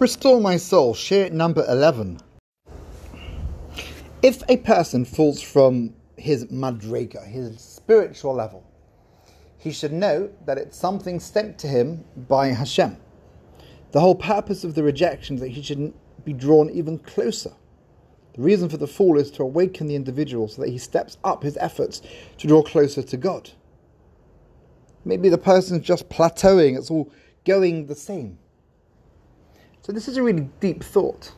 Restore My Soul, share number 11. If a person falls from his madrega, his spiritual level, he should know that it's something sent to him by Hashem. The whole purpose of the rejection is that he shouldn't be drawn even closer. The reason for the fall is to awaken the individual so that he steps up his efforts to draw closer to God. Maybe the person's just plateauing, it's all going the same. So this is a really deep thought.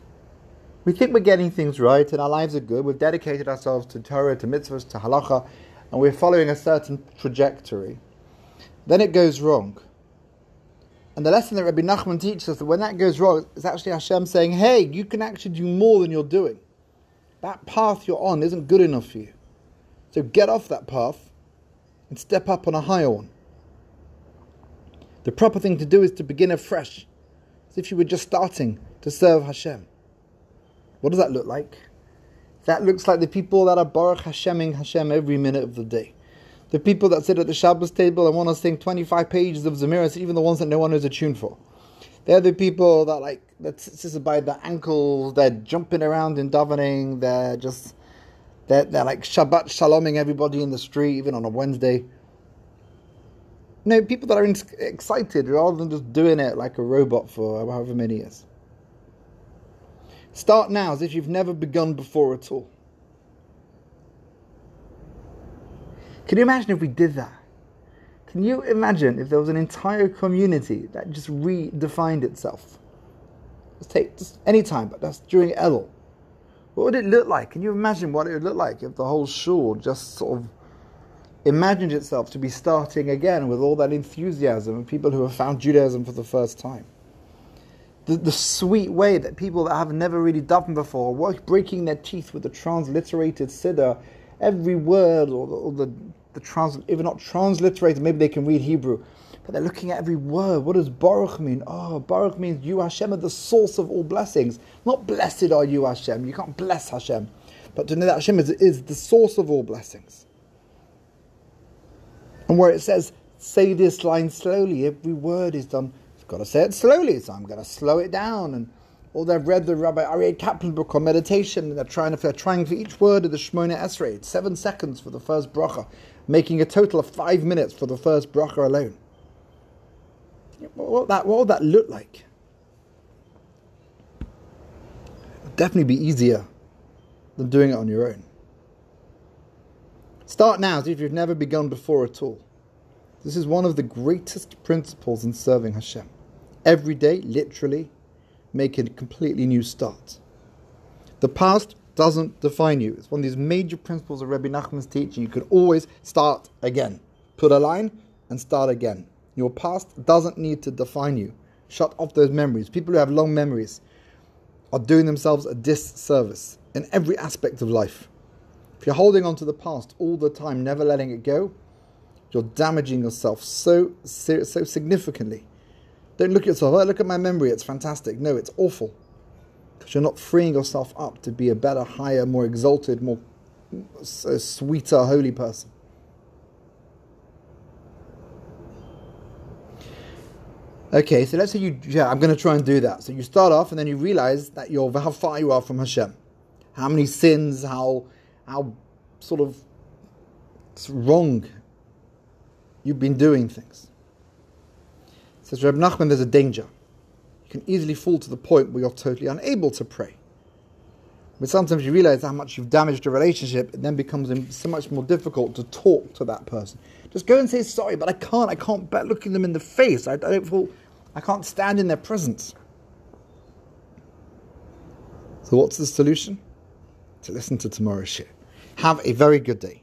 We think we're getting things right and our lives are good. We've dedicated ourselves to Torah, to mitzvahs, to halacha, and we're following a certain trajectory. Then it goes wrong. And the lesson that Rabbi Nachman teaches us that when that goes wrong, is actually Hashem saying, hey, you can actually do more than you're doing. That path you're on isn't good enough for you. So get off that path and step up on a higher one. The proper thing to do is to begin afresh as if you were just starting to serve Hashem. What does that look like? That looks like the people that are Baruch Hasheming Hashem every minute of the day. The people that sit at the Shabbos table and want to sing 25 pages of Zemiras, even the ones that no one knows a tune for. They're the people that like that sits by the ankles, they're jumping around in davening, they're just they're, they're like Shabbat shaloming everybody in the street, even on a Wednesday. No, people that are excited rather than just doing it like a robot for however many years. Start now as if you've never begun before at all. Can you imagine if we did that? Can you imagine if there was an entire community that just redefined itself? Let's take just any time, but that's during Elul. What would it look like? Can you imagine what it would look like if the whole shul just sort of imagined itself to be starting again with all that enthusiasm and people who have found Judaism for the first time. The, the sweet way that people that have never really done before, work breaking their teeth with the transliterated Siddur, every word or the, or the, the trans, if not transliterated, maybe they can read Hebrew, but they're looking at every word. What does Baruch mean? Oh, Baruch means you Hashem are the source of all blessings. Not blessed are you Hashem. You can't bless Hashem. But to know that Hashem is, is the source of all blessings. And where it says, say this line slowly, every word is done, you've got to say it slowly, so I'm going to slow it down. And or they've read the Rabbi Aryeh Kaplan book on meditation, and they're trying, they're trying for each word of the Shemona Esrei. It's seven seconds for the first bracha, making a total of five minutes for the first bracha alone. What would that, what would that look like? It would definitely be easier than doing it on your own. Start now as if you've never begun before at all. This is one of the greatest principles in serving Hashem. Every day, literally, make a completely new start. The past doesn't define you. It's one of these major principles of Rabbi Nachman's teaching. You can always start again. Put a line and start again. Your past doesn't need to define you. Shut off those memories. People who have long memories are doing themselves a disservice in every aspect of life. If you're holding on to the past all the time, never letting it go, you're damaging yourself so so significantly. Don't look at yourself, oh, look at my memory, it's fantastic. No, it's awful. Because you're not freeing yourself up to be a better, higher, more exalted, more sweeter, holy person. Okay, so let's say you, yeah, I'm going to try and do that. So you start off and then you realize that you're, how far you are from Hashem. How many sins, how how sort of wrong you've been doing things. Says Reb Nachman, there's a danger. You can easily fall to the point where you're totally unable to pray. But sometimes you realize how much you've damaged a relationship, it then becomes so much more difficult to talk to that person. Just go and say sorry, but I can't. I can't bear looking them in the face. I, I don't feel. I can't stand in their presence. So what's the solution? To listen to tomorrow's share. Have a very good day.